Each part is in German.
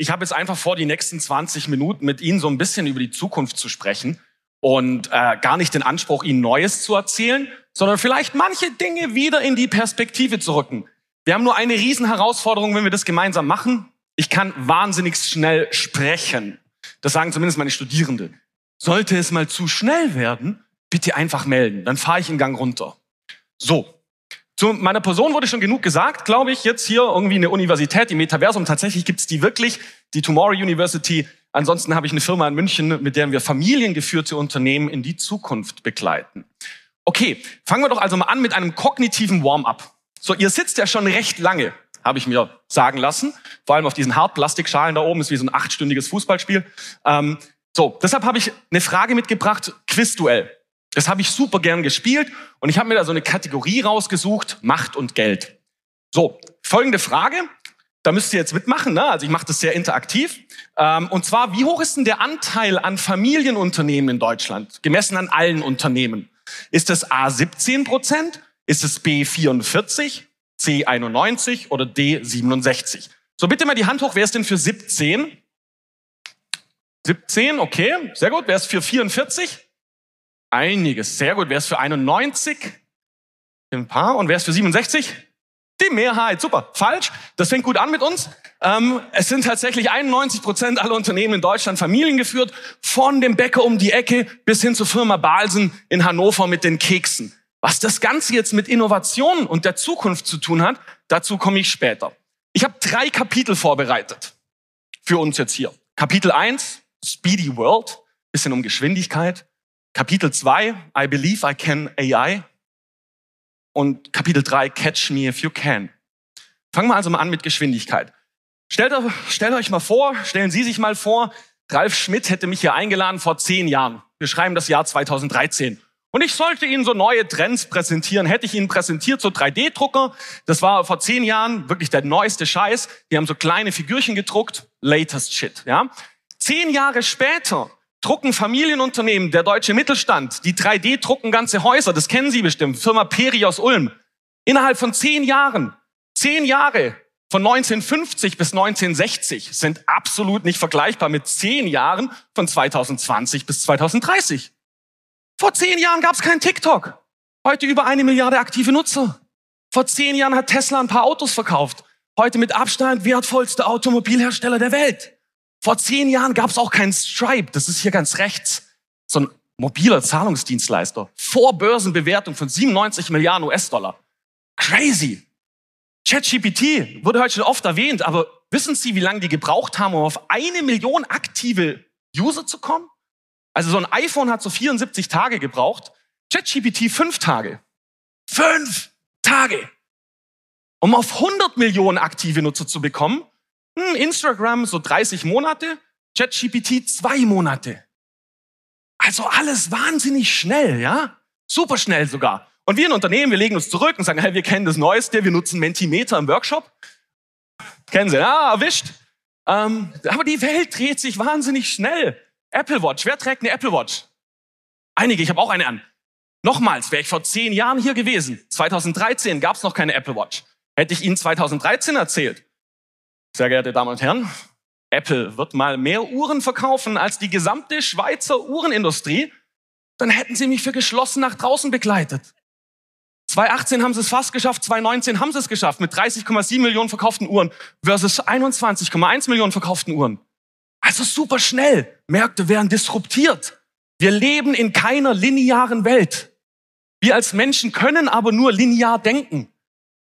Ich habe jetzt einfach vor, die nächsten 20 Minuten mit Ihnen so ein bisschen über die Zukunft zu sprechen und äh, gar nicht den Anspruch, Ihnen Neues zu erzählen, sondern vielleicht manche Dinge wieder in die Perspektive zu rücken. Wir haben nur eine Riesenherausforderung, wenn wir das gemeinsam machen. Ich kann wahnsinnig schnell sprechen. Das sagen zumindest meine Studierende. Sollte es mal zu schnell werden, bitte einfach melden. Dann fahre ich in Gang runter. So, zu meiner Person wurde schon genug gesagt, glaube ich, jetzt hier irgendwie eine Universität, die Metaversum. Tatsächlich gibt's die wirklich, die Tomorrow University. Ansonsten habe ich eine Firma in München, mit der wir familiengeführte Unternehmen in die Zukunft begleiten. Okay, fangen wir doch also mal an mit einem kognitiven Warm-up. So, ihr sitzt ja schon recht lange, habe ich mir sagen lassen. Vor allem auf diesen Hartplastikschalen da oben, ist wie so ein achtstündiges Fußballspiel. Ähm, so, deshalb habe ich eine Frage mitgebracht, Quizduell. Das habe ich super gern gespielt und ich habe mir da so eine Kategorie rausgesucht, Macht und Geld. So, folgende Frage, da müsst ihr jetzt mitmachen, ne? also ich mache das sehr interaktiv. Ähm, und zwar, wie hoch ist denn der Anteil an Familienunternehmen in Deutschland, gemessen an allen Unternehmen? Ist es A 17 Prozent, ist es B 44, C 91 oder D 67? So, bitte mal die Hand hoch, wer ist denn für 17? 17, okay, sehr gut. Wer ist für 44? Einiges. Sehr gut. Wer ist für 91? Ein paar. Und wer ist für 67? Die Mehrheit. Super. Falsch. Das fängt gut an mit uns. Ähm, es sind tatsächlich 91 Prozent aller Unternehmen in Deutschland familiengeführt. Von dem Bäcker um die Ecke bis hin zur Firma Balsen in Hannover mit den Keksen. Was das Ganze jetzt mit Innovation und der Zukunft zu tun hat, dazu komme ich später. Ich habe drei Kapitel vorbereitet für uns jetzt hier. Kapitel 1, Speedy World, bisschen um Geschwindigkeit. Kapitel 2, I believe I can AI. Und Kapitel 3, Catch me if you can. Fangen wir also mal an mit Geschwindigkeit. Stellt, stellt euch mal vor, stellen Sie sich mal vor, Ralf Schmidt hätte mich hier eingeladen vor zehn Jahren. Wir schreiben das Jahr 2013. Und ich sollte Ihnen so neue Trends präsentieren. Hätte ich Ihnen präsentiert, so 3D-Drucker. Das war vor zehn Jahren wirklich der neueste Scheiß. Die haben so kleine Figürchen gedruckt. Latest Shit, ja. Zehn Jahre später drucken Familienunternehmen, der deutsche Mittelstand, die 3D drucken ganze Häuser, das kennen Sie bestimmt, Firma Peri aus Ulm. Innerhalb von zehn Jahren, zehn Jahre von 1950 bis 1960 sind absolut nicht vergleichbar mit zehn Jahren von 2020 bis 2030. Vor zehn Jahren gab es kein TikTok. Heute über eine Milliarde aktive Nutzer. Vor zehn Jahren hat Tesla ein paar Autos verkauft. Heute mit Abstand wertvollste Automobilhersteller der Welt. Vor zehn Jahren gab es auch keinen Stripe, das ist hier ganz rechts, so ein mobiler Zahlungsdienstleister. Vor Börsenbewertung von 97 Milliarden US-Dollar. Crazy. ChatGPT wurde heute schon oft erwähnt, aber wissen Sie, wie lange die gebraucht haben, um auf eine Million aktive User zu kommen? Also so ein iPhone hat so 74 Tage gebraucht, ChatGPT fünf Tage. Fünf Tage! Um auf 100 Millionen aktive Nutzer zu bekommen, hm, Instagram so 30 Monate, ChatGPT zwei Monate. Also alles wahnsinnig schnell, ja? Super schnell sogar. Und wir in Unternehmen, wir legen uns zurück und sagen, hey, wir kennen das Neueste, wir nutzen Mentimeter im Workshop. Kennen Sie, ja, erwischt. Ähm, aber die Welt dreht sich wahnsinnig schnell. Apple Watch, wer trägt eine Apple Watch? Einige, ich habe auch eine an. Nochmals, wäre ich vor zehn Jahren hier gewesen, 2013 gab es noch keine Apple Watch. Hätte ich Ihnen 2013 erzählt, sehr geehrte Damen und Herren, Apple wird mal mehr Uhren verkaufen als die gesamte Schweizer Uhrenindustrie, dann hätten sie mich für geschlossen nach draußen begleitet. 2018 haben sie es fast geschafft, 2019 haben sie es geschafft mit 30,7 Millionen verkauften Uhren versus 21,1 Millionen verkauften Uhren. Also super schnell. Märkte werden disruptiert. Wir leben in keiner linearen Welt. Wir als Menschen können aber nur linear denken.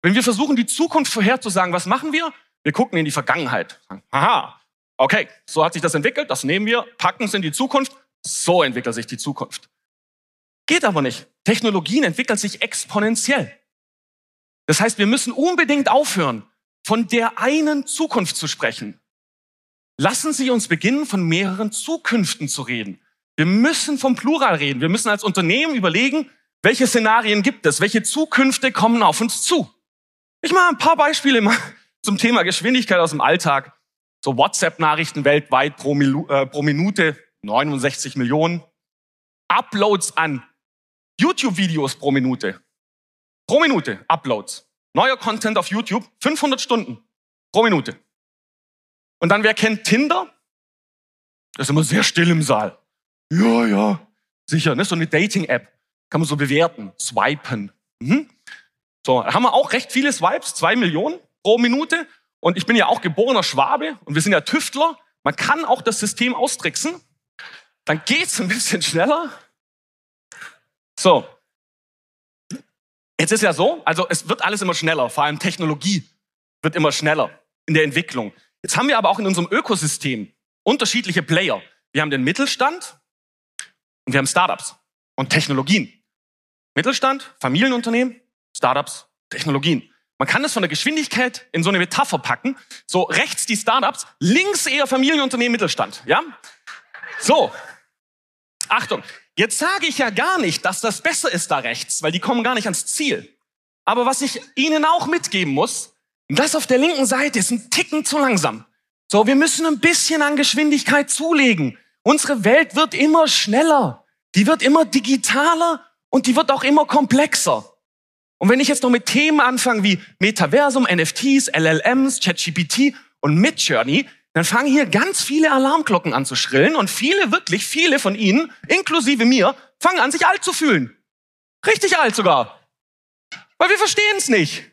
Wenn wir versuchen, die Zukunft vorherzusagen, was machen wir? Wir gucken in die Vergangenheit. Aha, okay, so hat sich das entwickelt, das nehmen wir, packen es in die Zukunft, so entwickelt sich die Zukunft. Geht aber nicht. Technologien entwickeln sich exponentiell. Das heißt, wir müssen unbedingt aufhören, von der einen Zukunft zu sprechen. Lassen Sie uns beginnen, von mehreren Zukünften zu reden. Wir müssen vom Plural reden. Wir müssen als Unternehmen überlegen, welche Szenarien gibt es? Welche Zukünfte kommen auf uns zu? Ich mache ein paar Beispiele mal zum Thema Geschwindigkeit aus dem Alltag. So WhatsApp-Nachrichten weltweit pro, äh, pro Minute 69 Millionen. Uploads an YouTube-Videos pro Minute. Pro Minute Uploads. Neuer Content auf YouTube, 500 Stunden pro Minute. Und dann, wer kennt Tinder? Das ist immer sehr still im Saal. Ja, ja, sicher, ne? so eine Dating-App. Kann man so bewerten, swipen. Mhm. So, haben wir auch recht viele Swipes, zwei Millionen pro Minute. Und ich bin ja auch geborener Schwabe und wir sind ja Tüftler. Man kann auch das System austricksen. Dann geht's ein bisschen schneller. So. Jetzt ist ja so, also es wird alles immer schneller, vor allem Technologie wird immer schneller in der Entwicklung. Jetzt haben wir aber auch in unserem Ökosystem unterschiedliche Player. Wir haben den Mittelstand und wir haben Startups und Technologien. Mittelstand, Familienunternehmen, Startups, Technologien. Man kann das von der Geschwindigkeit in so eine Metapher packen. So rechts die Startups, links eher Familienunternehmen, Mittelstand. Ja? So. Achtung. Jetzt sage ich ja gar nicht, dass das besser ist da rechts, weil die kommen gar nicht ans Ziel. Aber was ich Ihnen auch mitgeben muss, das auf der linken Seite ist ein Ticken zu langsam. So, wir müssen ein bisschen an Geschwindigkeit zulegen. Unsere Welt wird immer schneller. Die wird immer digitaler und die wird auch immer komplexer. Und wenn ich jetzt noch mit Themen anfange wie Metaversum, NFTs, LLMs, ChatGPT und Midjourney, dann fangen hier ganz viele Alarmglocken an zu schrillen und viele, wirklich viele von Ihnen, inklusive mir, fangen an, sich alt zu fühlen. Richtig alt sogar. Weil wir verstehen es nicht.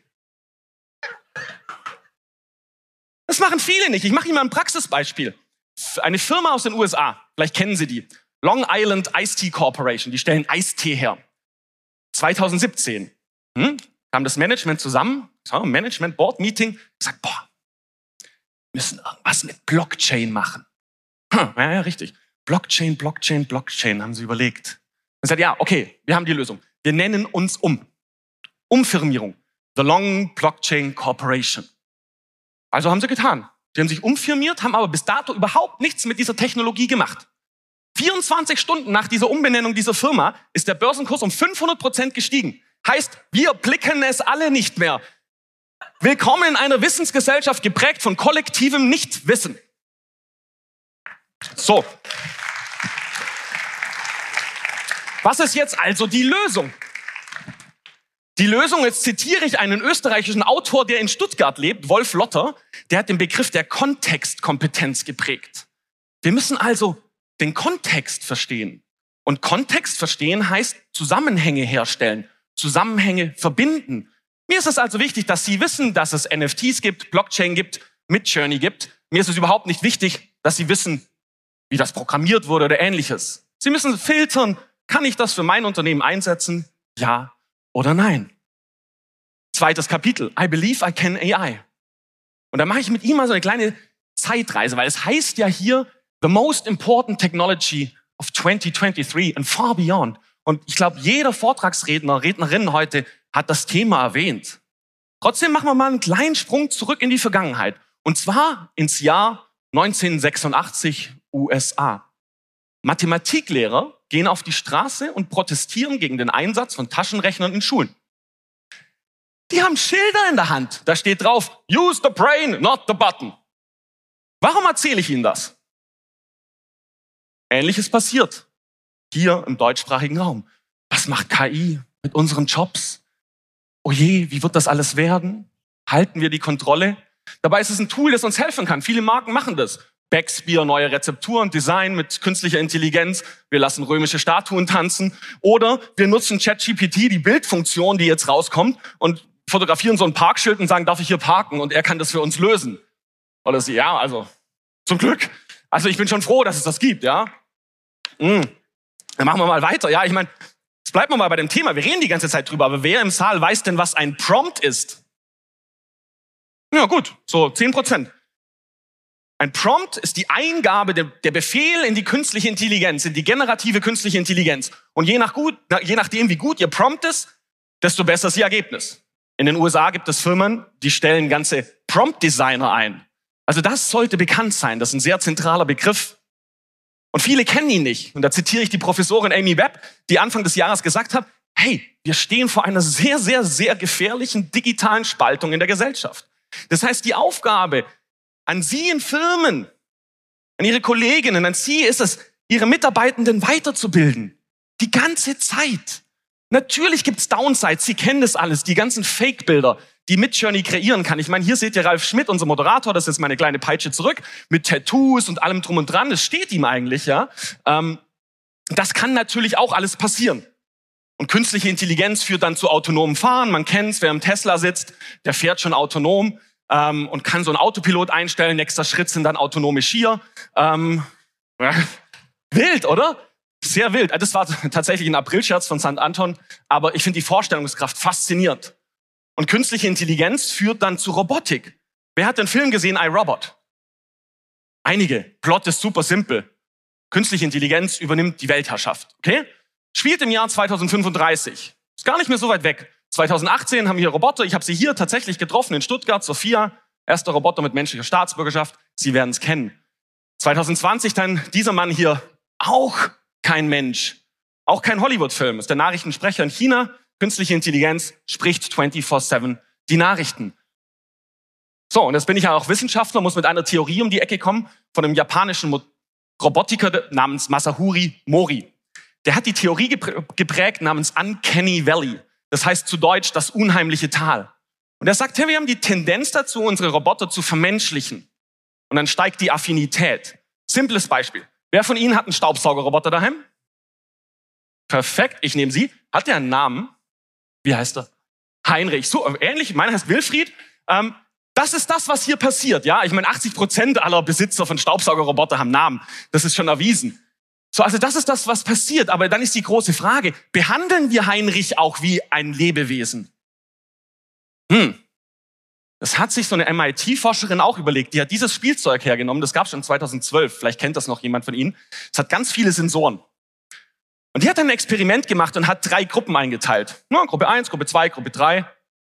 Das machen viele nicht. Ich mache Ihnen mal ein Praxisbeispiel. Eine Firma aus den USA, vielleicht kennen Sie die, Long Island Ice Tea Corporation, die stellen Eistee her. 2017 hm, kam das Management zusammen, Management Board Meeting, gesagt, boah, müssen irgendwas mit Blockchain machen. Hm, ja, ja, richtig. Blockchain, Blockchain, Blockchain, haben sie überlegt. Und sagt, ja, okay, wir haben die Lösung. Wir nennen uns um. Umfirmierung. The Long Blockchain Corporation. Also haben sie getan. Die haben sich umfirmiert, haben aber bis dato überhaupt nichts mit dieser Technologie gemacht. 24 Stunden nach dieser Umbenennung dieser Firma ist der Börsenkurs um 500 Prozent gestiegen. Heißt, wir blicken es alle nicht mehr. Willkommen in einer Wissensgesellschaft geprägt von kollektivem Nichtwissen. So. Was ist jetzt also die Lösung? Die Lösung, jetzt zitiere ich einen österreichischen Autor, der in Stuttgart lebt, Wolf Lotter, der hat den Begriff der Kontextkompetenz geprägt. Wir müssen also den Kontext verstehen. Und Kontext verstehen heißt Zusammenhänge herstellen, Zusammenhänge verbinden. Mir ist es also wichtig, dass Sie wissen, dass es NFTs gibt, Blockchain gibt, Midjourney gibt. Mir ist es überhaupt nicht wichtig, dass Sie wissen, wie das programmiert wurde oder ähnliches. Sie müssen filtern, kann ich das für mein Unternehmen einsetzen? Ja oder nein? Zweites Kapitel. I believe I can AI. Und da mache ich mit ihm mal so eine kleine Zeitreise, weil es heißt ja hier, the most important technology of 2023 and far beyond. Und ich glaube, jeder Vortragsredner, Rednerin heute hat das Thema erwähnt. Trotzdem machen wir mal einen kleinen Sprung zurück in die Vergangenheit. Und zwar ins Jahr 1986 USA. Mathematiklehrer gehen auf die Straße und protestieren gegen den Einsatz von Taschenrechnern in Schulen. Die haben Schilder in der Hand. Da steht drauf, use the brain, not the button. Warum erzähle ich Ihnen das? Ähnliches passiert hier im deutschsprachigen Raum. Was macht KI mit unseren Jobs? Oh je, wie wird das alles werden? Halten wir die Kontrolle? Dabei ist es ein Tool, das uns helfen kann. Viele Marken machen das. Backspear, neue Rezepturen, Design mit künstlicher Intelligenz. Wir lassen römische Statuen tanzen. Oder wir nutzen ChatGPT, die Bildfunktion, die jetzt rauskommt, und fotografieren so ein Parkschild und sagen, darf ich hier parken? Und er kann das für uns lösen. Oder sie, ja, also, zum Glück. Also ich bin schon froh, dass es das gibt, ja. Mm. Dann machen wir mal weiter. Ja, ich meine, jetzt bleiben wir mal bei dem Thema. Wir reden die ganze Zeit drüber, aber wer im Saal weiß denn, was ein Prompt ist? Ja, gut, so zehn Prozent. Ein Prompt ist die Eingabe, der, der, Befehl in die künstliche Intelligenz, in die generative künstliche Intelligenz. Und je, nach gut, je nachdem, wie gut ihr Prompt ist, desto besser ist ihr Ergebnis. In den USA gibt es Firmen, die stellen ganze Prompt-Designer ein. Also das sollte bekannt sein. Das ist ein sehr zentraler Begriff. Und viele kennen ihn nicht. Und da zitiere ich die Professorin Amy Webb, die Anfang des Jahres gesagt hat, hey, wir stehen vor einer sehr, sehr, sehr gefährlichen digitalen Spaltung in der Gesellschaft. Das heißt, die Aufgabe an Sie in Firmen, an Ihre Kolleginnen, an Sie ist es, Ihre Mitarbeitenden weiterzubilden. Die ganze Zeit. Natürlich gibt's Downsides, Sie kennen das alles, die ganzen Fake-Bilder, die Midjourney kreieren kann. Ich meine, hier seht ihr Ralf Schmidt, unser Moderator, das ist meine kleine Peitsche zurück, mit Tattoos und allem drum und dran. Das steht ihm eigentlich, ja. Ähm, das kann natürlich auch alles passieren. Und künstliche Intelligenz führt dann zu autonomem Fahren. Man kennt's, wer im Tesla sitzt, der fährt schon autonom ähm, und kann so einen Autopilot einstellen. Nächster Schritt sind dann autonome Skier. Ähm, wild, oder? Sehr wild. Das war tatsächlich ein Aprilscherz von St. Anton, aber ich finde die Vorstellungskraft faszinierend. Und künstliche Intelligenz führt dann zu Robotik. Wer hat den Film gesehen, iRobot? Einige. Plot ist super simpel. Künstliche Intelligenz übernimmt die Weltherrschaft. Okay? Spielt im Jahr 2035. Ist gar nicht mehr so weit weg. 2018 haben wir Roboter. Ich habe sie hier tatsächlich getroffen in Stuttgart. Sophia, erster Roboter mit menschlicher Staatsbürgerschaft. Sie werden es kennen. 2020 dann dieser Mann hier, auch kein Mensch. Auch kein Hollywood-Film. Ist der Nachrichtensprecher in China. Künstliche Intelligenz spricht 24-7 die Nachrichten. So, und jetzt bin ich ja auch Wissenschaftler, muss mit einer Theorie um die Ecke kommen von einem japanischen Robotiker namens Masahuri Mori. Der hat die Theorie geprägt namens Uncanny Valley. Das heißt zu Deutsch das unheimliche Tal. Und er sagt, hey, wir haben die Tendenz dazu, unsere Roboter zu vermenschlichen. Und dann steigt die Affinität. Simples Beispiel. Wer von Ihnen hat einen Staubsaugerroboter daheim? Perfekt, ich nehme Sie. Hat der einen Namen? Wie heißt er? Heinrich. So, ähnlich, meiner heißt Wilfried. Ähm, das ist das, was hier passiert. Ja, ich meine, 80 Prozent aller Besitzer von Staubsaugerroboter haben Namen. Das ist schon erwiesen. So, also das ist das, was passiert. Aber dann ist die große Frage, behandeln wir Heinrich auch wie ein Lebewesen? Hm. Das hat sich so eine MIT-Forscherin auch überlegt. Die hat dieses Spielzeug hergenommen. Das gab es schon 2012. Vielleicht kennt das noch jemand von Ihnen. Es hat ganz viele Sensoren. Und die hat dann ein Experiment gemacht und hat drei Gruppen eingeteilt. Ja, Gruppe 1, Gruppe 2, Gruppe 3.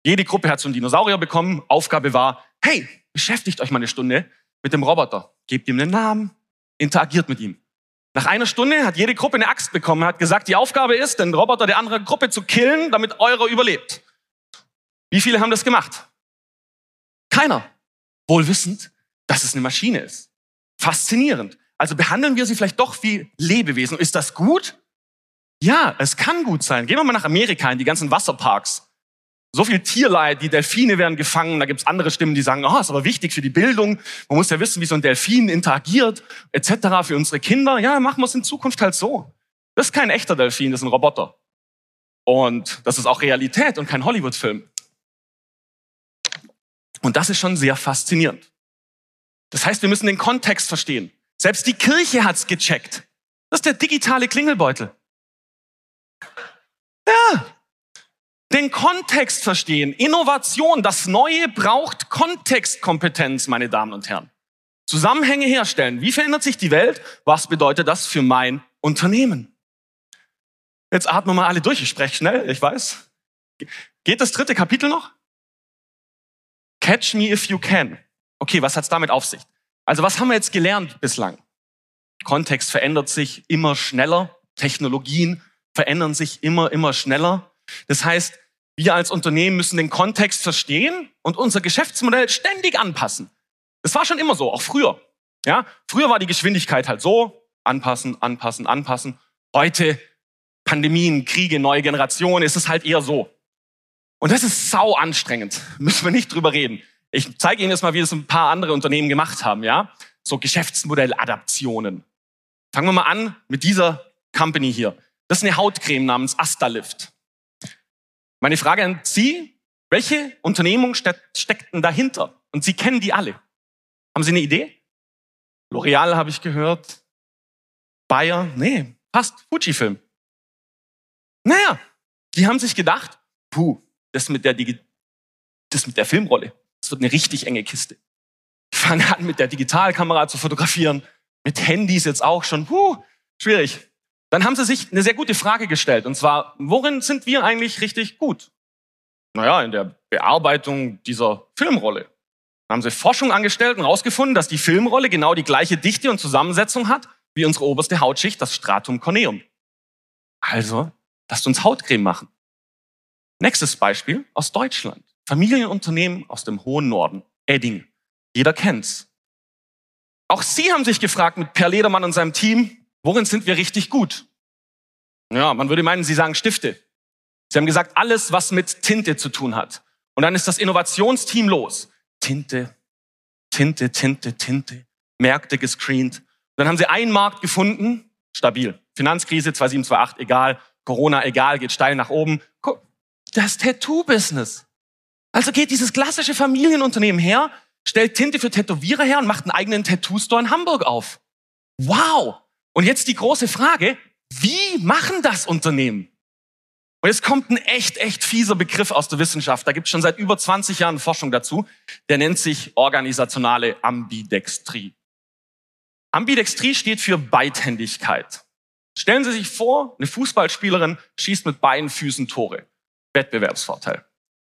Jede Gruppe hat so einen Dinosaurier bekommen. Aufgabe war, hey, beschäftigt euch mal eine Stunde mit dem Roboter. Gebt ihm einen Namen, interagiert mit ihm. Nach einer Stunde hat jede Gruppe eine Axt bekommen, hat gesagt, die Aufgabe ist, den Roboter der anderen Gruppe zu killen, damit eurer überlebt. Wie viele haben das gemacht? Keiner. Wohl wissend, dass es eine Maschine ist. Faszinierend. Also behandeln wir sie vielleicht doch wie Lebewesen. Ist das gut? Ja, es kann gut sein. Gehen wir mal nach Amerika in die ganzen Wasserparks. So viel Tierleid, die Delfine werden gefangen. Da gibt's andere Stimmen, die sagen, oh, ist aber wichtig für die Bildung. Man muss ja wissen, wie so ein Delfin interagiert, etc. für unsere Kinder. Ja, machen wir es in Zukunft halt so. Das ist kein echter Delfin, das ist ein Roboter. Und das ist auch Realität und kein Hollywood-Film. Und das ist schon sehr faszinierend. Das heißt, wir müssen den Kontext verstehen. Selbst die Kirche hat's gecheckt. Das ist der digitale Klingelbeutel. Ja. Den Kontext verstehen. Innovation. Das Neue braucht Kontextkompetenz, meine Damen und Herren. Zusammenhänge herstellen. Wie verändert sich die Welt? Was bedeutet das für mein Unternehmen? Jetzt atmen wir mal alle durch. Ich spreche schnell, ich weiß. Geht das dritte Kapitel noch? Catch me if you can. Okay, was hat's damit auf sich? Also was haben wir jetzt gelernt bislang? Kontext verändert sich immer schneller. Technologien verändern sich immer, immer schneller. Das heißt, wir als Unternehmen müssen den Kontext verstehen und unser Geschäftsmodell ständig anpassen. Das war schon immer so, auch früher. Ja, früher war die Geschwindigkeit halt so, anpassen, anpassen, anpassen. Heute Pandemien, Kriege, neue Generationen, ist es halt eher so. Und das ist sau anstrengend. Müssen wir nicht drüber reden. Ich zeige Ihnen jetzt mal, wie das ein paar andere Unternehmen gemacht haben, ja? So Geschäftsmodelladaptionen. Fangen wir mal an mit dieser Company hier. Das ist eine Hautcreme namens Astalift. Meine Frage an Sie, welche Unternehmung steckt denn dahinter? Und Sie kennen die alle. Haben Sie eine Idee? L'Oreal habe ich gehört. Bayer? Nee, passt. Fujifilm. Naja, die haben sich gedacht, puh, das mit der, Digi das mit der Filmrolle, das wird eine richtig enge Kiste. Ich fange an, mit der Digitalkamera zu fotografieren, mit Handys jetzt auch schon, puh, schwierig. Dann haben sie sich eine sehr gute Frage gestellt, und zwar, worin sind wir eigentlich richtig gut? Naja, in der Bearbeitung dieser Filmrolle. Da haben sie Forschung angestellt und herausgefunden, dass die Filmrolle genau die gleiche Dichte und Zusammensetzung hat wie unsere oberste Hautschicht, das Stratum corneum. Also, lasst uns Hautcreme machen. Nächstes Beispiel aus Deutschland. Familienunternehmen aus dem hohen Norden. Edding. Jeder kennt's. Auch Sie haben sich gefragt mit Per Ledermann und seinem Team, worin sind wir richtig gut? Ja, man würde meinen, Sie sagen Stifte. Sie haben gesagt, alles, was mit Tinte zu tun hat. Und dann ist das Innovationsteam los. Tinte, Tinte, Tinte, Tinte. Märkte gescreent. Und dann haben sie einen Markt gefunden, stabil. Finanzkrise 2728, egal. Corona, egal, geht steil nach oben. Das Tattoo-Business. Also geht dieses klassische Familienunternehmen her, stellt Tinte für Tätowierer her und macht einen eigenen Tattoo-Store in Hamburg auf. Wow! Und jetzt die große Frage, wie machen das Unternehmen? Und jetzt kommt ein echt, echt fieser Begriff aus der Wissenschaft. Da gibt es schon seit über 20 Jahren Forschung dazu. Der nennt sich organisationale Ambidextrie. Ambidextrie steht für Beidhändigkeit. Stellen Sie sich vor, eine Fußballspielerin schießt mit beiden Füßen Tore. Wettbewerbsvorteil.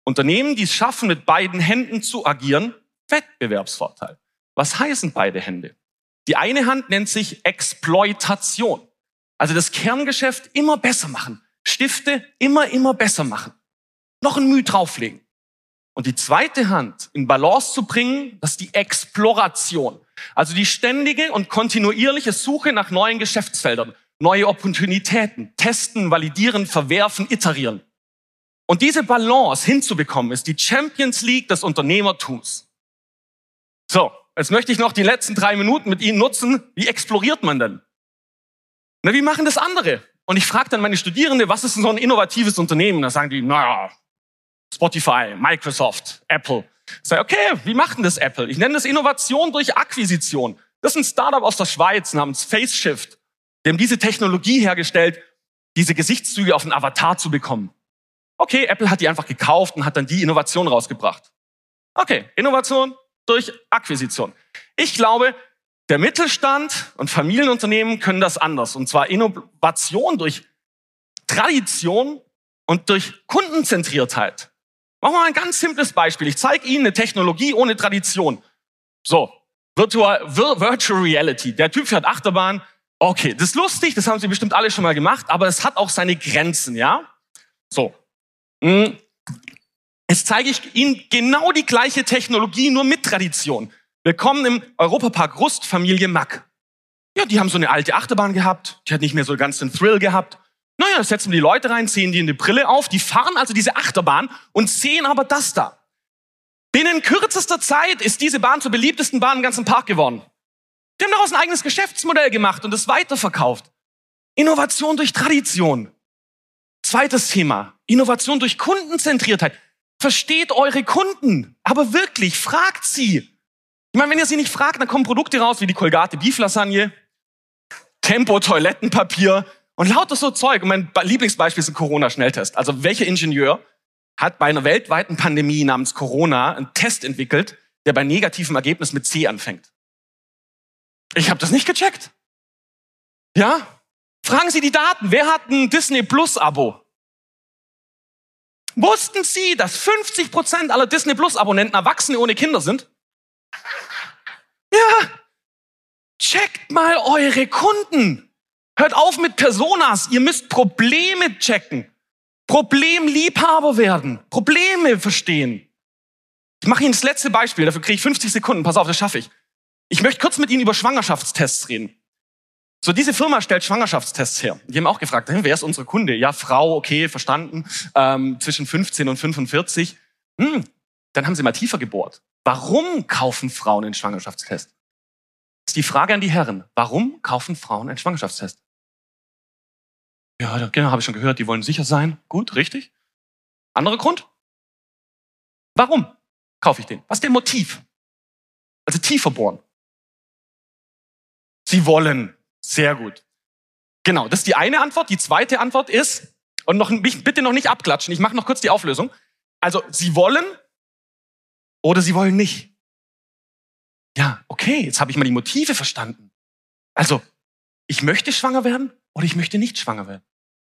Unternehmen, die es schaffen, mit beiden Händen zu agieren, Wettbewerbsvorteil. Was heißen beide Hände? Die eine Hand nennt sich Exploitation. Also das Kerngeschäft immer besser machen. Stifte immer, immer besser machen. Noch ein Mühe drauflegen. Und die zweite Hand in Balance zu bringen, das ist die Exploration. Also die ständige und kontinuierliche Suche nach neuen Geschäftsfeldern, neue Opportunitäten, testen, validieren, verwerfen, iterieren. Und diese Balance hinzubekommen, ist die Champions League des Unternehmertums. So, jetzt möchte ich noch die letzten drei Minuten mit Ihnen nutzen. Wie exploriert man denn? Na, wie machen das andere? Und ich frage dann meine Studierende, was ist denn so ein innovatives Unternehmen? Da sagen die, naja, Spotify, Microsoft, Apple. Ich sage, okay, wie macht denn das Apple? Ich nenne das Innovation durch Akquisition. Das ist ein Startup aus der Schweiz namens FaceShift. Die haben diese Technologie hergestellt, diese Gesichtszüge auf einen Avatar zu bekommen. Okay, Apple hat die einfach gekauft und hat dann die Innovation rausgebracht. Okay, Innovation durch Akquisition. Ich glaube, der Mittelstand und Familienunternehmen können das anders. Und zwar Innovation durch Tradition und durch Kundenzentriertheit. Machen wir mal ein ganz simples Beispiel. Ich zeige Ihnen eine Technologie ohne Tradition. So, Virtual, Virtual Reality. Der Typ fährt Achterbahn. Okay, das ist lustig, das haben Sie bestimmt alle schon mal gemacht, aber es hat auch seine Grenzen, ja? So. Jetzt zeige ich Ihnen genau die gleiche Technologie, nur mit Tradition. Willkommen im Europapark Rust, Familie Mack. Ja, die haben so eine alte Achterbahn gehabt, die hat nicht mehr so ganz den Thrill gehabt. Naja, setzen die Leute rein, ziehen die eine Brille auf, die fahren also diese Achterbahn und sehen aber das da. Binnen kürzester Zeit ist diese Bahn zur beliebtesten Bahn im ganzen Park geworden. Die haben daraus ein eigenes Geschäftsmodell gemacht und es weiterverkauft. Innovation durch Tradition. Zweites Thema. Innovation durch Kundenzentriertheit. Versteht eure Kunden. Aber wirklich, fragt sie. Ich meine, wenn ihr sie nicht fragt, dann kommen Produkte raus wie die Colgate Beef Lasagne, Tempo Toilettenpapier und lauter so Zeug. Und mein Lieblingsbeispiel ist ein Corona-Schnelltest. Also welcher Ingenieur hat bei einer weltweiten Pandemie namens Corona einen Test entwickelt, der bei negativem Ergebnis mit C anfängt? Ich habe das nicht gecheckt. Ja? Fragen Sie die Daten. Wer hat ein Disney Plus Abo? Wussten Sie, dass 50 Prozent aller Disney Plus Abonnenten Erwachsene ohne Kinder sind? Ja. Checkt mal eure Kunden. Hört auf mit Personas. Ihr müsst Probleme checken. Problemliebhaber werden. Probleme verstehen. Ich mache Ihnen das letzte Beispiel. Dafür kriege ich 50 Sekunden. Pass auf, das schaffe ich. Ich möchte kurz mit Ihnen über Schwangerschaftstests reden. So, diese Firma stellt Schwangerschaftstests her. Die haben auch gefragt, wer ist unsere Kunde? Ja, Frau, okay, verstanden, ähm, zwischen 15 und 45. Hm, dann haben sie mal tiefer gebohrt. Warum kaufen Frauen einen Schwangerschaftstest? Das ist die Frage an die Herren. Warum kaufen Frauen einen Schwangerschaftstest? Ja, genau, habe ich schon gehört, die wollen sicher sein. Gut, richtig. Anderer Grund? Warum kaufe ich den? Was ist der Motiv? Also tiefer bohren. Sie wollen sehr gut. Genau, das ist die eine Antwort. Die zweite Antwort ist, und noch, bitte noch nicht abklatschen, ich mache noch kurz die Auflösung. Also, Sie wollen oder Sie wollen nicht. Ja, okay, jetzt habe ich mal die Motive verstanden. Also, ich möchte schwanger werden oder ich möchte nicht schwanger werden.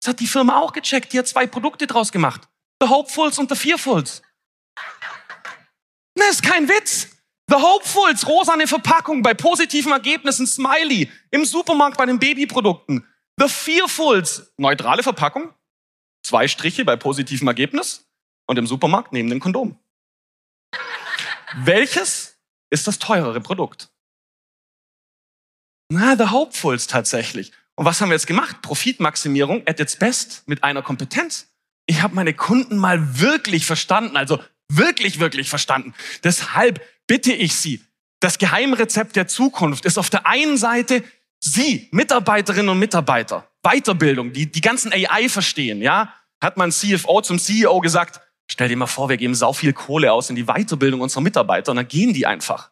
Das hat die Firma auch gecheckt. Die hat zwei Produkte draus gemacht. The Hopefuls und The Fearfuls. Das ist kein Witz. The Hopefuls, rosane Verpackung bei positiven Ergebnissen, Smiley. Im Supermarkt bei den Babyprodukten. The Fearfuls, neutrale Verpackung, zwei Striche bei positivem Ergebnis und im Supermarkt neben dem Kondom. Welches ist das teurere Produkt? Na, The Hopefuls tatsächlich. Und was haben wir jetzt gemacht? Profitmaximierung at its best mit einer Kompetenz. Ich habe meine Kunden mal wirklich verstanden, also wirklich, wirklich verstanden. Deshalb bitte ich Sie, das Geheimrezept der Zukunft ist auf der einen Seite Sie, Mitarbeiterinnen und Mitarbeiter, Weiterbildung, die die ganzen AI verstehen, ja, hat mein CFO zum CEO gesagt, stell dir mal vor, wir geben sau viel Kohle aus in die Weiterbildung unserer Mitarbeiter und dann gehen die einfach.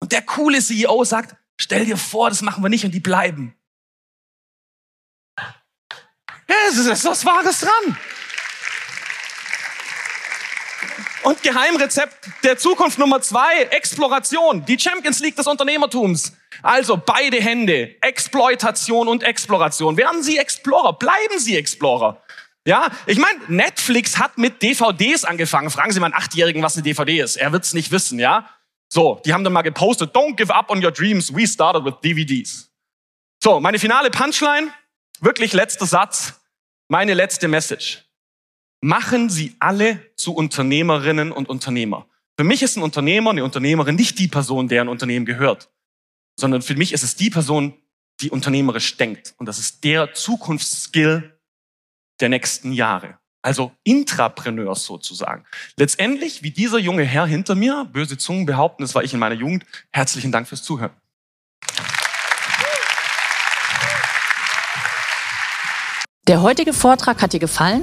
Und der coole CEO sagt, stell dir vor, das machen wir nicht und die bleiben. Ja, es ist was Wahres dran. Und Geheimrezept der Zukunft Nummer zwei, Exploration, die Champions League des Unternehmertums. Also beide Hände, Exploitation und Exploration. Werden Sie Explorer, bleiben Sie Explorer. Ja, ich meine, Netflix hat mit DVDs angefangen. Fragen Sie mal einen Achtjährigen, was eine DVD ist. Er wird's nicht wissen, ja. So, die haben dann mal gepostet, don't give up on your dreams, we started with DVDs. So, meine finale Punchline, wirklich letzter Satz, meine letzte Message machen sie alle zu Unternehmerinnen und Unternehmer. Für mich ist ein Unternehmer, eine Unternehmerin nicht die Person, der ein Unternehmen gehört, sondern für mich ist es die Person, die unternehmerisch denkt. Und das ist der Zukunftsskill der nächsten Jahre. Also Intrapreneurs sozusagen. Letztendlich, wie dieser junge Herr hinter mir, böse Zungen behaupten, das war ich in meiner Jugend. Herzlichen Dank fürs Zuhören. Der heutige Vortrag hat dir gefallen?